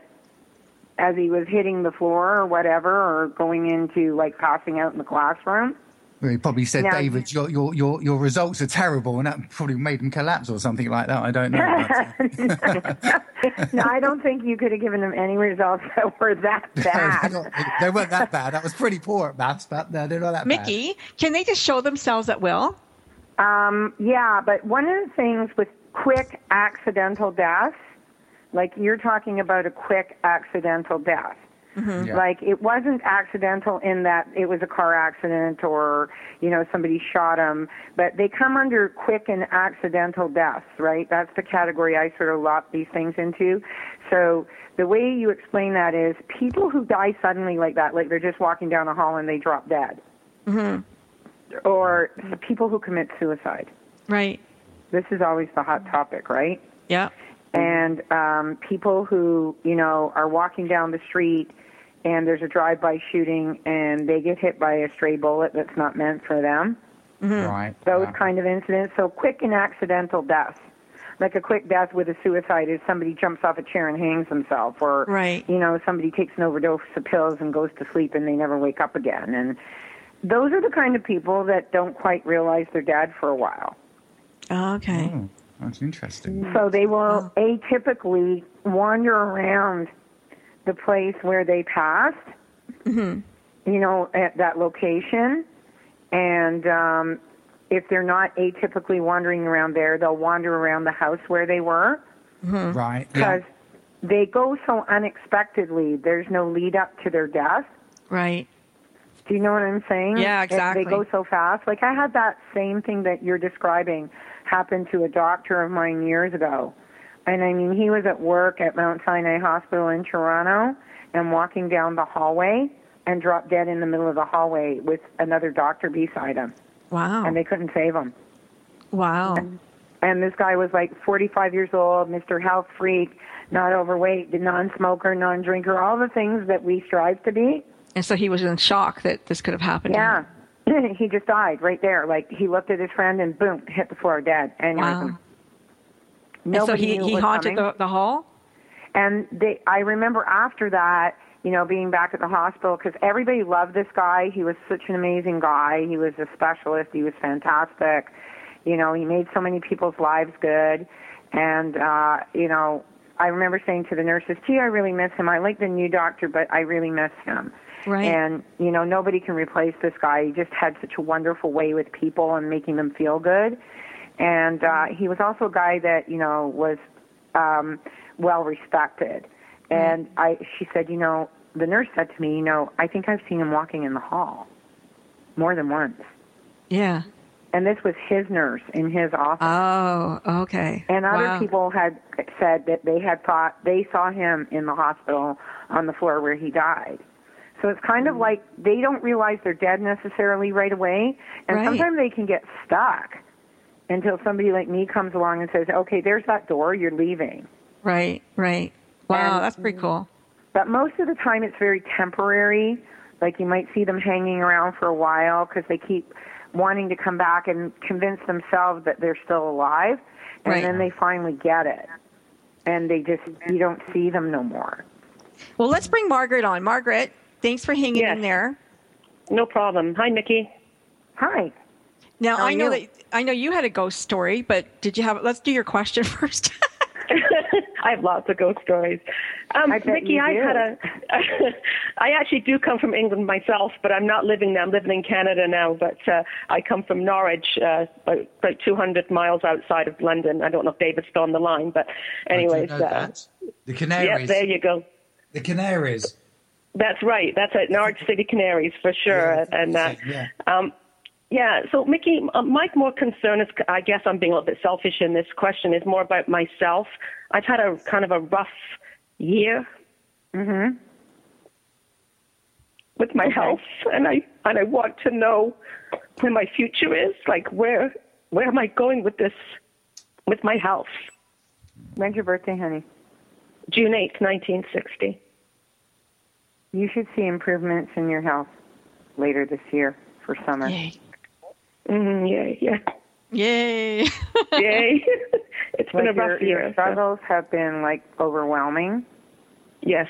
as he was hitting the floor or whatever, or going into like passing out in the classroom. Well, he probably said, Now- David, your, your, your, your results are terrible, and that probably made him collapse or something like that. I don't know. (laughs) No, I don't think you could have given him any results that were that (laughs) uh, bad. they weren't that bad. That was pretty poor at maths, but they're not that bad. Mickey, can they just show themselves at will? Um, yeah, but one of the things with quick accidental deaths, like you're talking about a quick accidental death. Mm-hmm. Yeah. Like it wasn't accidental in that it was a car accident or you know somebody shot him, but they come under quick and accidental deaths, right? That's the category I sort of lot these things into. So the way you explain that is people who die suddenly like that, like they're just walking down the hall and they drop dead, hmm or people who commit suicide. Right. This is always the hot topic, right? Yeah. and um, people who you know are walking down the street and there's a drive-by shooting and they get hit by a stray bullet that's not meant for them. Right. Those kind of incidents. So quick and accidental deaths. Like a quick death with a suicide is somebody jumps off a chair and hangs themselves, or Right. you know somebody takes an overdose of pills and goes to sleep and they never wake up again. And those are the kind of people that don't quite realize they're dead for a while. Oh, okay. Oh, that's interesting. So they will atypically wander around the place where they passed, Mm-hmm. you know, at that location. And um, if they're not atypically wandering around there, they'll wander around the house where they were Right. Yeah. because they go so unexpectedly. There's no lead up to their death. Right. Do you know what I'm saying? Yeah, It- exactly. They go so fast. Like I had that same thing that you're describing happen to a doctor of mine years ago. And I mean, he was at work at Mount Sinai Hospital in Toronto and walking down the hallway and dropped dead in the middle of the hallway with another doctor beside him. Wow. And they couldn't save him. Wow. And this guy was like 45 years old, Mr. Health Freak, not overweight, non-smoker, non-drinker, all the things that we strive to be. And so he was in shock that this could have happened. Yeah. (laughs) he just died right there. Like he looked at his friend and boom, hit the floor dead. Aneurysm. Wow. And so he, he haunted coming. the, the hall? And they, I remember after that, you know, being back at the hospital because everybody loved this guy. He was such an amazing guy. He was a specialist. He was fantastic. You know, he made so many people's lives good. And, uh, you know, I remember saying to the nurses, gee, I really miss him. I like the new doctor, but I really miss him. Right. And, you know, nobody can replace this guy. He just had such a wonderful way with people and making them feel good. And uh, he was also a guy that, you know, was um, well respected. And I, she said, you know, the nurse said to me, you know, I think I've seen him walking in the hall more than once. Yeah. And this was his nurse in his office. Oh, okay. And other Wow. people had said that they had thought they saw him in the hospital on the floor where he died. So it's kind of mm-hmm. like they don't realize they're dead necessarily right away, and Right. sometimes they can get stuck until somebody like me comes along and says, "Okay, there's that door. You're leaving." Right, right. Wow, And- that's pretty cool. But most of the time, it's very temporary. Like you might see them hanging around for a while because they keep wanting to come back and convince themselves that they're still alive, and Right. then they finally get it, and they just you don't see them no more. Well, let's bring Margaret on. Margaret, thanks for hanging Yes. in there. No problem. Hi, Mickey. Hi. Now How I know you? that I know you had a ghost story, but did you have? Let's do your question (laughs) first. (laughs) I have lots of ghost stories. Um, I bet Mickey, I've had a. (laughs) I actually do come from England myself, but I'm not living there. I'm living in Canada now, but uh, I come from Norwich, uh, about, about 200 miles outside of London. I don't know if David's still on the line, but anyways, I do know uh, that. The canaries. yeah, there you go. The Canaries. That's right. That's at Norwich City Canaries for sure. Yeah, and uh, yeah. um, yeah. So Mickey, uh, my more concern is, I guess I'm being a little bit selfish in this question. Is more about myself. I've had a kind of a rough year Mhm. with my health, and I and I want to know where my future is. Like where where am I going with this with my health? When's your birthday, honey? June eighth, nineteen sixty. You should see improvements in your health later this year for summer. Yay! Mm, yeah, yeah, Yay! (laughs) yay! (laughs) it's been Like a rough your, year. your so- struggles have been like overwhelming Yes,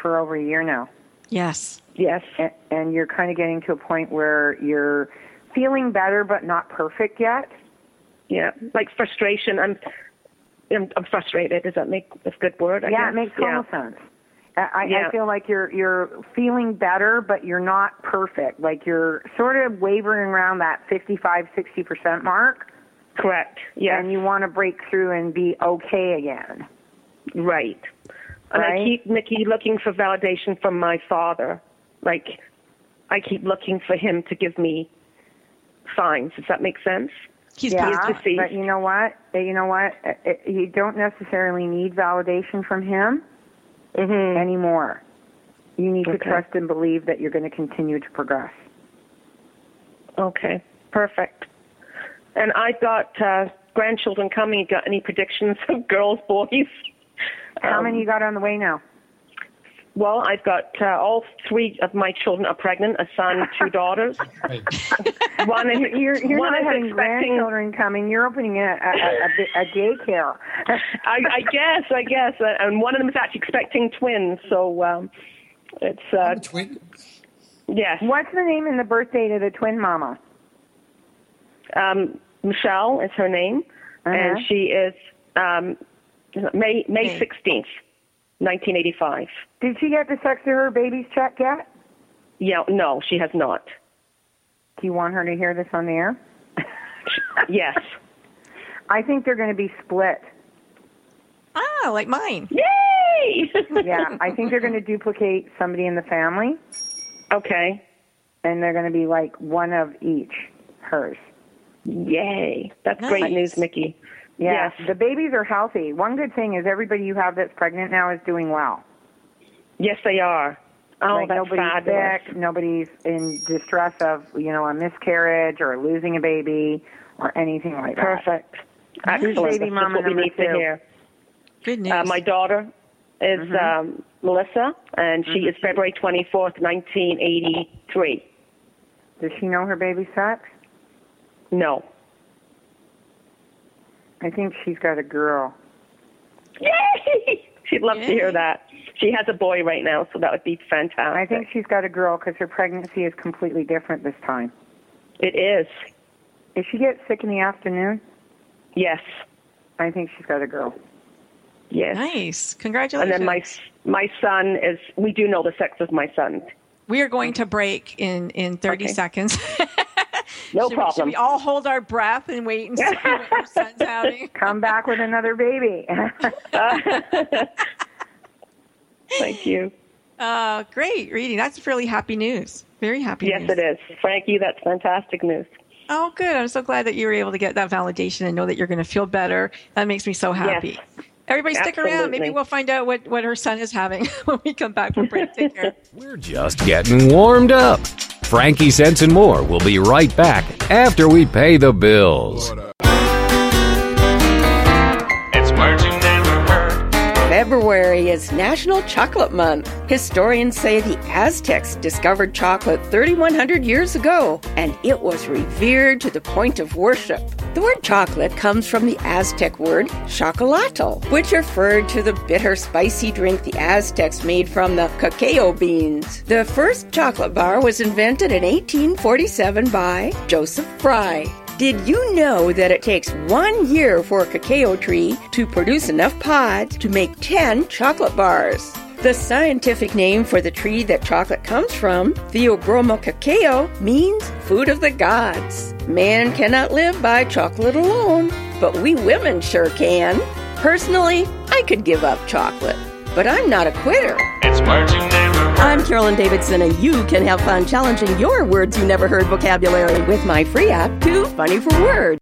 for over a year now. yes. yes. and, and you're kind of getting to a point where you're feeling better but not perfect yet. Yeah, like frustration. I'm, I'm, I'm frustrated. Does that make a good word? I yeah, guess? it makes yeah. total sense. I, I, Yeah. I feel like you're you're feeling better, but you're not perfect. Like you're sort of wavering around that 55, 60 percent mark. Correct. Yeah. And you want to break through and be okay again. Right. And I keep Nikki looking for validation from my father. Like I keep looking for him to give me signs. Does that make sense? yeah, deceased. but you know what? You know what? You don't necessarily need validation from him anymore. You need to Mm-hmm. Trust and believe that you're going to continue to progress. Okay. Perfect. And I've got uh, grandchildren coming. You got any predictions of (laughs) girls, boys? How Um, many you got on the way now? Well, I've got uh, all three of my children are pregnant: a son, two daughters. one is you're, you're one not is having expecting... grandchildren coming. You're opening a, a, a, a daycare. (laughs) I, I guess, I guess, uh, and one of them is actually expecting twins. So um, it's uh, oh, I'm a twin. Yes. What's the name and the birth date of the twin mama? Um, Michelle is her name, uh-huh. and she is um, May May sixteenth. 1985. Did she get the Sex of Her Babies check yet? Yeah, no, she has not. Do you want her to hear this on the air? (laughs) yes. I think they're going to be split. Ah, like mine. Yay! (laughs) yeah, I think they're going to duplicate somebody in the family. Okay. And they're going to be like one of each, hers. Yay. That's nice. great news, Mickey. Yeah, Yes. the babies are healthy. One good thing is everybody you have that's pregnant now is doing well. Yes, they are. Oh, like that's nobody's fabulous. sick, nobody's in distress of you know a miscarriage or losing a baby or anything like that. Perfect. Excellent. Baby That's mama what we need two? to hear. Good news. Uh, my daughter is Mm-hmm. um, Melissa, and she is February 24th, 1983. Does she know her baby's sex? No. I think she's got a girl. Yay! (laughs) She'd love to hear that. She has a boy right now, so that would be fantastic. I think she's got a girl because her pregnancy is completely different this time. It is. If she gets sick in the afternoon, Yes. I think she's got a girl. Yes. Nice. Congratulations. And then my my son is. We do know the sex of my son. we are going to break in, in 30 Okay. seconds. (laughs) No should, We, should we all hold our breath and wait and see what your son's (laughs) having? Come back with another baby. (laughs) Thank you. Uh, great, reading. That's really happy news. Very happy Yes, news. it is. Frankie, that's fantastic news. Oh, good. I'm so glad that you were able to get that validation and know that you're going to feel better. That makes me so happy. Everybody stick around. Maybe we'll find out what, what her son is having (laughs) when we come back from break. Take care. We're just getting warmed up. Frankie Sense and more will be right back after we pay the bills. February is National Chocolate Month. Historians say the Aztecs discovered chocolate 3,100 years ago, and it was revered to the point of worship. The word chocolate comes from the Aztec word chocolato, which referred to the bitter, spicy drink the Aztecs made from the cacao beans. The first chocolate bar was invented in 1847 by Joseph Fry. Did you know that it takes one year for a cacao tree to produce enough pods to make 10 chocolate bars? The scientific name for the tree that chocolate comes from, Theobroma cacao, means food of the gods. Man cannot live by chocolate alone, but we women sure can. Personally, I could give up chocolate, but I'm not a quitter. It's never heard. I'm Carolyn Davidson, and you can have fun challenging your words you never heard vocabulary with my free app, Too Funny for Words.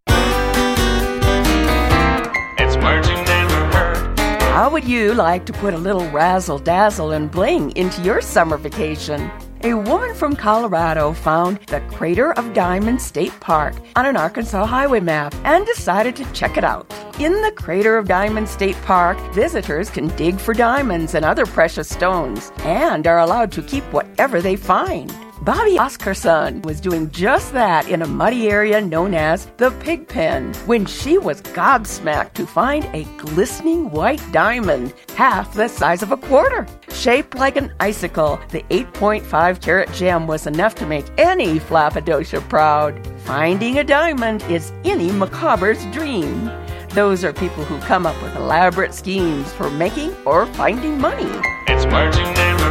It's words you never heard. How would you like to put a little razzle dazzle and bling into your summer vacation? A woman from Colorado found the Crater of Diamonds State Park on an Arkansas highway map and decided to check it out. In the Crater of Diamonds State Park, visitors can dig for diamonds and other precious stones and are allowed to keep whatever they find. Bobbie Oskarson was doing just that in a muddy area known as the Pig Pen when she was gobsmacked to find a glistening white diamond, half the size of a quarter. Shaped like an icicle, the 8.5 carat gem was enough to make any Flappadosha proud. Finding a diamond is any macabre's dream. Those are people who come up with elaborate schemes for making or finding money. It's heard.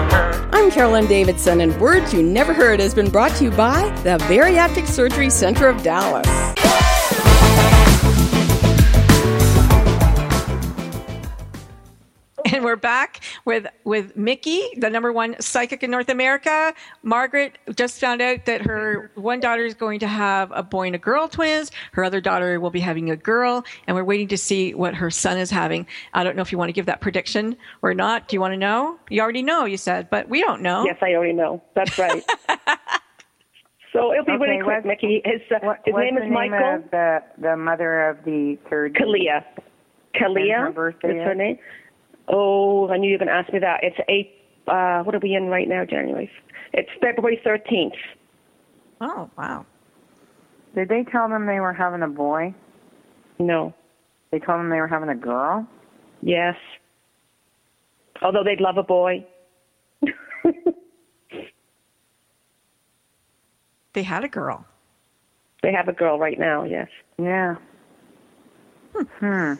I'm Carolyn Davidson, and Words You Never Heard has been brought to you by the Bariatric Surgery Center of Dallas. (laughs) and we're back with with Mickey, the number one psychic in North America. Margaret just found out that her one daughter is going to have a boy and a girl twins. Her other daughter will be having a girl, and we're waiting to see what her son is having. I don't know if you want to give that prediction or not. Do you want to know? You already know, you said, but we don't know. Yes, I already know. That's right. (laughs) so it'll be Okay, really quick, Mickey. His, uh, What, his name the is Michael. of the the mother of the third. Kalia. Kalia her birthday is her name. Oh, I knew you were going to ask me that. It's eight. Uh, what are we in right now? January. It's February thirteenth. Oh wow. Did they tell them they were having a boy? No. They told them they were having a girl. Yes. Although they'd love a boy. (laughs) They had a girl. They have a girl right now. Yes. Yeah. Hmm.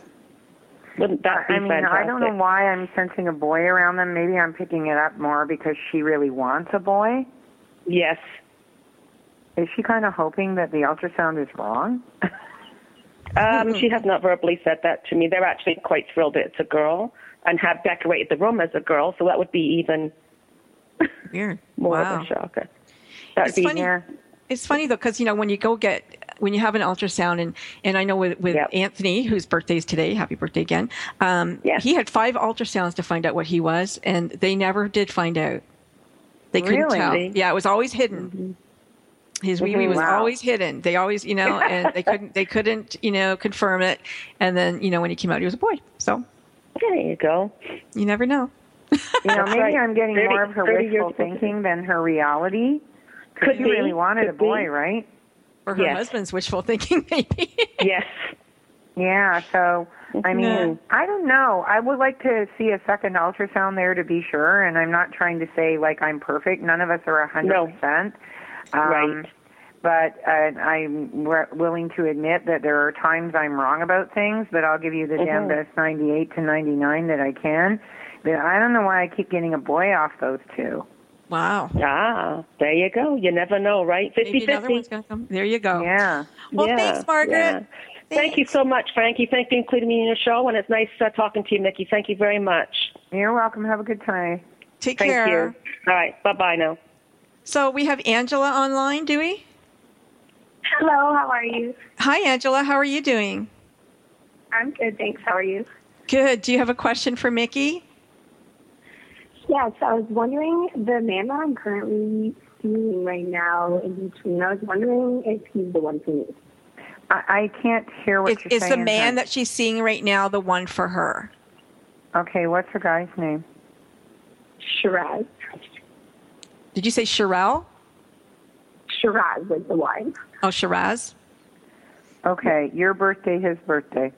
Wouldn't that be I mean, fantastic? I don't know why I'm sensing a boy around them. Maybe I'm picking it up more because she really wants a boy. Yes. Is she kind of hoping that the ultrasound is wrong? Um, she has not verbally said that to me. They're actually quite thrilled that it's a girl and have decorated the room as a girl, so that would be even Weird. (laughs) more Wow. of a shocker. That would It's be funny. It's funny though, because you know when you go get when you have an ultrasound, and and I know with with Anthony, whose birthday is today, happy birthday again. Um, He had five ultrasounds to find out what he was, and they never did find out. They couldn't Really? tell. Yeah, it was always hidden. His wee wee Mhm. was Wow. always hidden. They always, you know, and they couldn't they couldn't you know confirm it. And then you know when he came out, he was a boy. So there you go. You never know. You know, maybe right. I'm getting 30 more of her wishful thinking than her reality. 'Cause Could she be, really wanted a boy, be. right? Or her Yes. husband's wishful (laughs) thinking, maybe. yes. Yeah, so I mean, Yeah. I don't know. I would like to see a second ultrasound there to be sure, and I'm not trying to say like I'm perfect. None of us are a hundred No. percent. Um, Right. But uh, I'm w- willing to admit that there are times I'm wrong about things, but I'll give you the damn Mhm. best 98 to 99 that I can. But I don't know why I keep getting a boy off those two. Wow. Ah, there you go. You never know, right? 50 Maybe another one's gonna come. There you go. Yeah. Well, yeah, thanks, Margaret. yeah. Thank you so much, Frankie. Thank you for including me in your show, and it's nice uh, talking to you, Mickey. Thank you very much. You're welcome. Have a good time. Take Thank care. you. All right. Bye bye now. So we have Angela online, do we? Hello, how are you? Hi, Angela. How are you doing? I'm good, thanks. How are you? Good. Do you have a question for Mickey? Yes, I was wondering the man that I'm currently seeing right now in between. I was wondering if he's the one for me. I, I can't hear what Is, you're saying. is the man hon. that she's seeing right now the one for her? Okay, what's her guy's name? Shiraz. Did you say Sherelle? Shiraz, like the wine. Oh, Shiraz. Okay, your birthday, his birthday.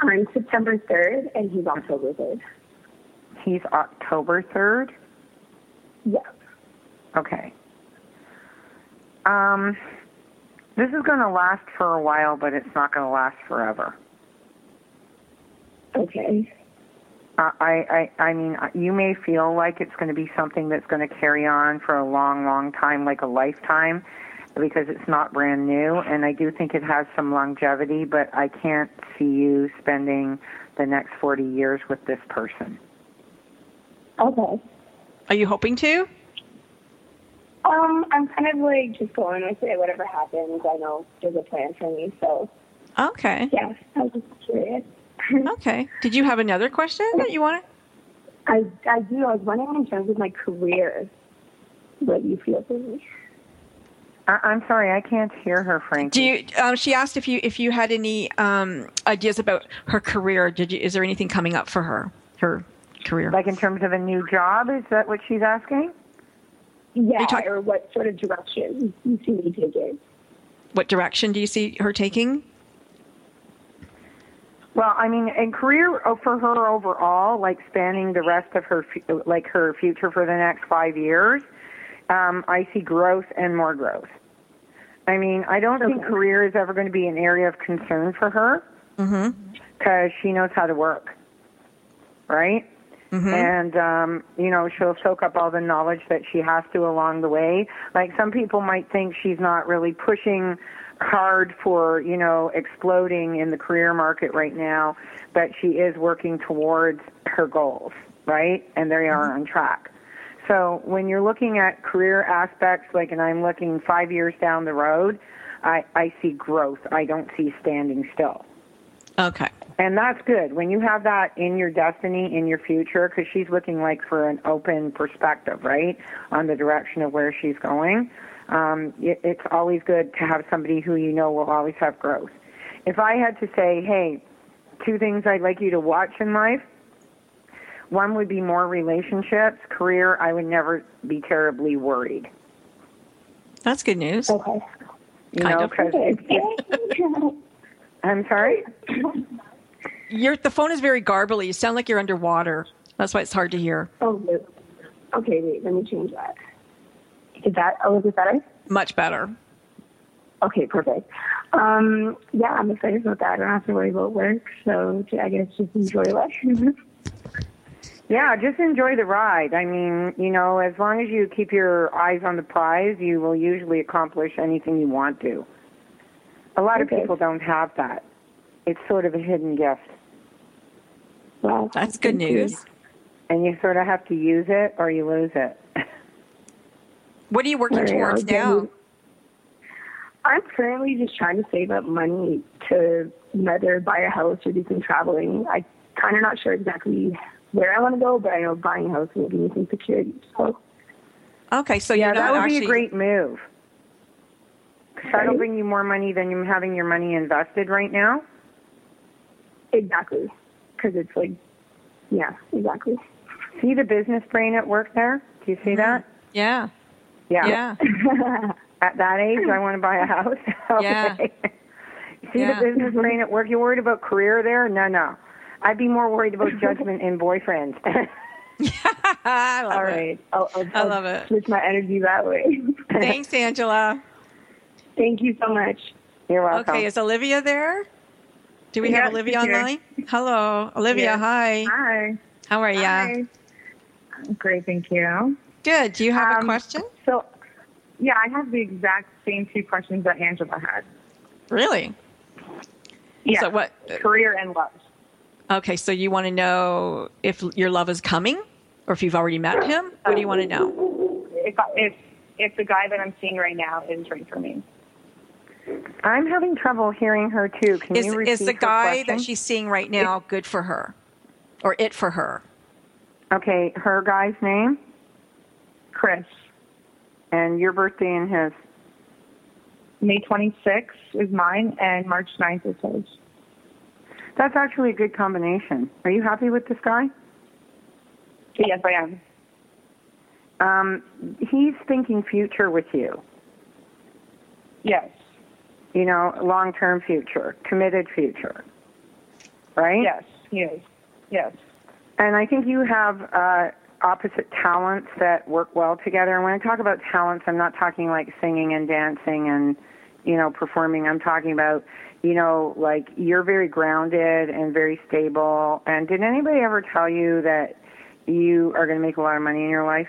I'm September 3rd, and he's October 3rd. He's October 3rd? Yes. Okay. Um, this is going to last for a while, but it's not going to last forever. Okay. Uh, I, I, I mean, uh, you may feel like it's going to be something that's going to carry on for a long, long time, like a lifetime, because it's not brand new. And I do think it has some longevity, but I can't see you spending the next 40 years with this person. Okay. Are you hoping to? Um, I'm kind of like just going with it. Whatever happens, I know there's a plan for me. So, Okay. yeah, I was just curious. (laughs) Okay. Did you have another question that you wanted? I, I do. I was wondering in terms of my career, what you feel for me. I, I'm sorry, I can't hear her, Frankie. Do you? Um, she asked if you if you had any um, ideas about her career. Did you? Is there anything coming up for her? Her career. Like in terms of a new job, is that what she's asking? Yeah, or what sort of direction you see me taking. What direction do you see her taking? Well, I mean, in career oh, for her overall, like spanning the rest of her, like her future for the next five years, um, I see growth and more growth. I mean, I don't think career is ever going to be an area of concern for her Mm-hmm. because she knows how to work, right? Mhm. and um, you know she'll soak up all the knowledge that she has to along the way. Like some people might think she's not really pushing hard for you know exploding in the career market right now, but she is working towards her goals, right? And they are on track. So when you're looking at career aspects, like, and I'm looking five years down the road, I, I see growth. I don't see standing still. Okay. And that's good. When you have that in your destiny, in your future, because she's looking like for an open perspective, right, on the direction of where she's going, um, it, it's always good to have somebody who you know will always have growth. If I had to say, hey, two things I'd like you to watch in life, one would be more relationships. Career, I would never be terribly worried. That's good news. Okay. You Kind know, of. because (laughs) I'm sorry. (laughs) Your the phone is very garbly. You sound like you're underwater. That's why it's hard to hear. Oh, okay. Wait, let me change that. Is that a little bit better? Much better. Okay, perfect. Um, yeah, I'm excited about that. I don't have to worry about work, so I guess just enjoy life. (laughs) Yeah, just enjoy the ride. I mean, you know, as long as you keep your eyes on the prize, you will usually accomplish anything you want to. A lot Okay. of people don't have that. It's sort of a hidden gift. Wow, That's good news. And you sort of have to use it or you lose it. What are you working towards now? I'm currently just trying to save up money to either buy a house or do some traveling. I kind of not sure exactly where I want to go, but I know buying a house will give me some security. So Okay, so yeah, that would actually be a great move. 'Cause that'll bring you more money than you having your money invested right now. exactly, because it's like, yeah, exactly. See the business brain at work there? Do you see mm-hmm. that? Yeah. Yeah. Yeah. (laughs) At that age, I want to buy a house. (laughs) Yeah. (laughs) See Yeah. the business mm-hmm. brain at work? You're worried about career there? No, no. I'd be more worried about judgment in boyfriends. I love All it. right, I'll, I'll, I I'll love it. switch my energy that way. Thanks, Angela. Thank you so much. You're welcome. Okay, is Olivia there? Do we Yeah, have Olivia she's here. online? Hello, Olivia. Yeah. Hi. Hi. How are you? Hi. Great, thank you. Good. Do you have a Um, question? So, yeah, I have the exact same two questions that Angela had. Really? Yeah. So what? Career and love. Okay, so you want to know if your love is coming, or if you've already met him? What do you want to know? If if if the guy that I'm seeing right now is right for me. I'm having trouble hearing her too. Can Is you repeat is the guy question? that she's seeing right now good for her, or it for her? Okay, her guy's name Chris. and your birthday and his. May 26th is mine, and March 9th is his. That's actually a good combination. Are you happy with this guy? Yes, I am. Um, he's thinking future with you. Yes. You know, long-term future, committed future. Right? Yes, he is. Yes. And I think you have uh, opposite talents that work well together. And when I talk about talents, I'm not talking like singing and dancing and, you know, performing. I'm talking about, you know, like you're very grounded and very stable. And did anybody ever tell you that you are going to make a lot of money in your life?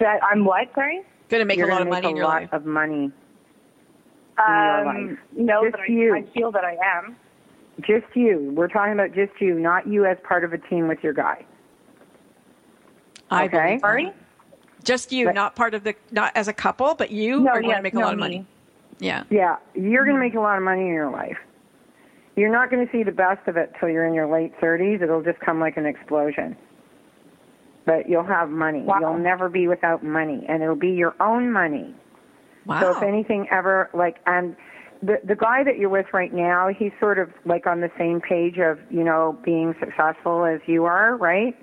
That I'm what? Sorry. Going to make you're a lot gonna of make money in a your lot life. of money in your Um, life. no, Just but I, you. I feel that I am. Just you. We're talking about just you, not you as part of a team with your guy. I okay. believe Sorry. Just you, But- not part of the, not as a couple, but you No, are going yes, to make a no, lot of me. money. Yeah. Yeah, you're going to make a lot of money in your life. You're not going to see the best of it till you're in your late 30s. It'll just come like an explosion. But you'll have money. Wow. You'll never be without money, and it'll be your own money. Wow. So if anything ever like and the the guy that you're with right now, he's sort of like on the same page of you know being successful as you are, right?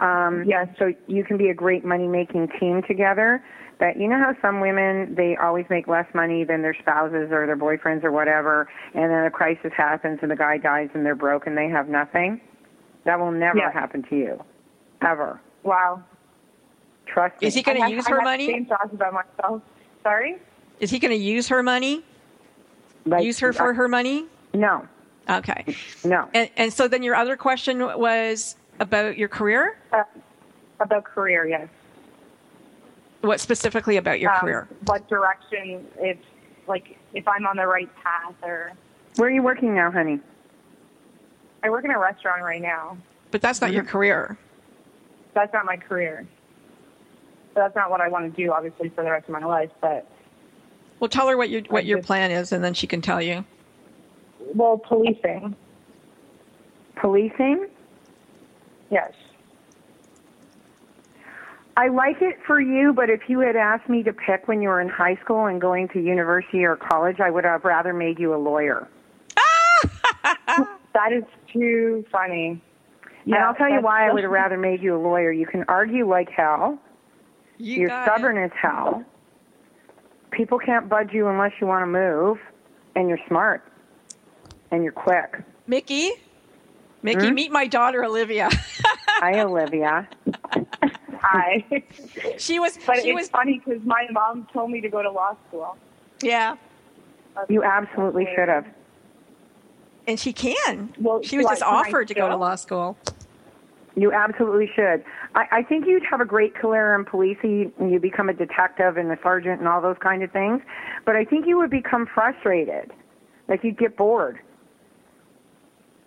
Um, Yes. So you can be a great money making team together. But you know how some women they always make less money than their spouses or their boyfriends or whatever, and then a crisis happens and the guy dies and they're broke and they have nothing. That will never Yes. happen to you, ever. Wow. Trust me. Is he going to use I her have money? The same thoughts about myself. Sorry. Is he going to use her money? Like, use her for her money? No, Okay. no. And, and so then your other question was about your career? Uh, about career, yes. What specifically about your Um, career? What direction? If like if I'm on the right path, or Where are you working now, honey? I work in a restaurant right now. But that's not your career. That's not my career. That's not what I want to do, obviously, for the rest of my life. But Well, tell her what your what your plan is, and then she can tell you. well, policing. Policing? Yes. I like it for you, but if you had asked me to pick when you were in high school and going to university or college, I would have rather made you a lawyer. (laughs) that is too funny. and I'll tell you why I would have rather made you a lawyer. You can argue like hell. You are got stubborn as hell. People can't budge you unless you want to move, and you're smart, and you're quick. Mickey, Mickey, Hmm? meet my daughter Olivia. (laughs) Hi, Olivia. Hi. she was. But she it's was. funny because my mom told me to go to law school. Yeah. You absolutely should have. And she can. Well, she was just I offered to go to law school. You absolutely should. I, I think you'd have a great career in policing. and You become a detective and a sergeant and all those kind of things. But I think you would become frustrated. Like you'd get bored.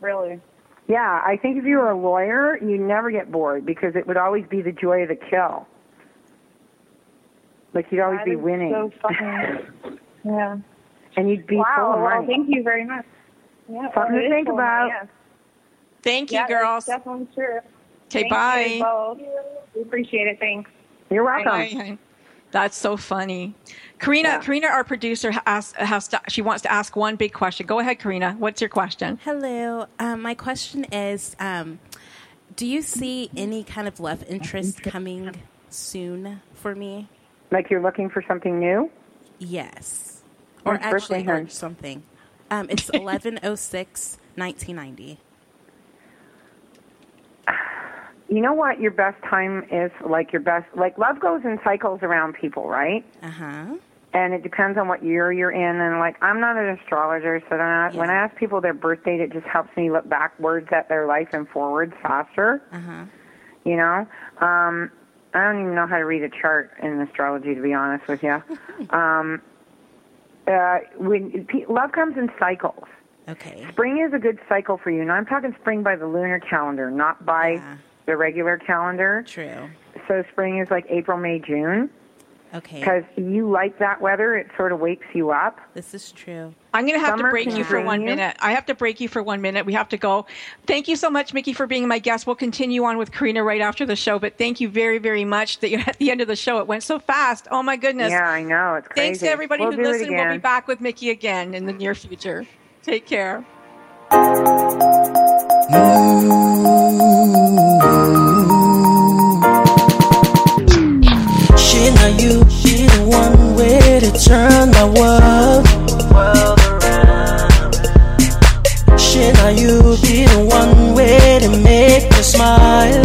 Really? Yeah, I think if you were a lawyer, you'd never get bored because it would always be the joy of the kill. Like you'd always That be is winning. So funny. (laughs) yeah. and you'd be wow. full of well, money. thank you very much. Yeah, Something well, to it is think full of money, about. Thank you, Yeah, that's girls. Definitely true. Okay, Thank bye. You both. We appreciate it. Thanks. You're Bye. That's so funny. Karina, Karina, our producer, has, has to, she wants to ask one big question. Go ahead, Karina. What's your question? Hello. Um, my question is um, Do you see any kind of love interest coming soon for me? Like you're looking for something new? Yes. Or When's birthday, actually, or something. Um, it's 1106 1990. You know what your best time is? Like your best, like love goes in cycles around people, right? Uh huh. And it depends on what year you're in. And like, I'm not an astrologer, so not, when I ask people their birth date, it just helps me look backwards at their life and forwards faster. Uh huh. You know, um, I don't even know how to read a chart in astrology, to be honest with you. (laughs) um, uh, when pe- love comes in cycles. Okay. Spring is a good cycle for you. And I'm talking spring by the lunar calendar, not by the regular calendar. True. So spring is like April, May, June. Okay. Because you like that weather, it sort of wakes you up. This is true. I'm going to have Summer to break you for one you. minute. I have to break you for one minute. We have to go. Thank you so much, Mickey, for being my guest. We'll continue on with Karina right after the show, but thank you very, very much that you're at the end of the show. It went so fast. Oh, my goodness. Yeah, I know. It's crazy. Thanks to everybody We'll who listened. We'll be back with Mickey again in the near future. Take care. Shit, now you be the one way to turn my world. Shit, now you be the one way to make me smile.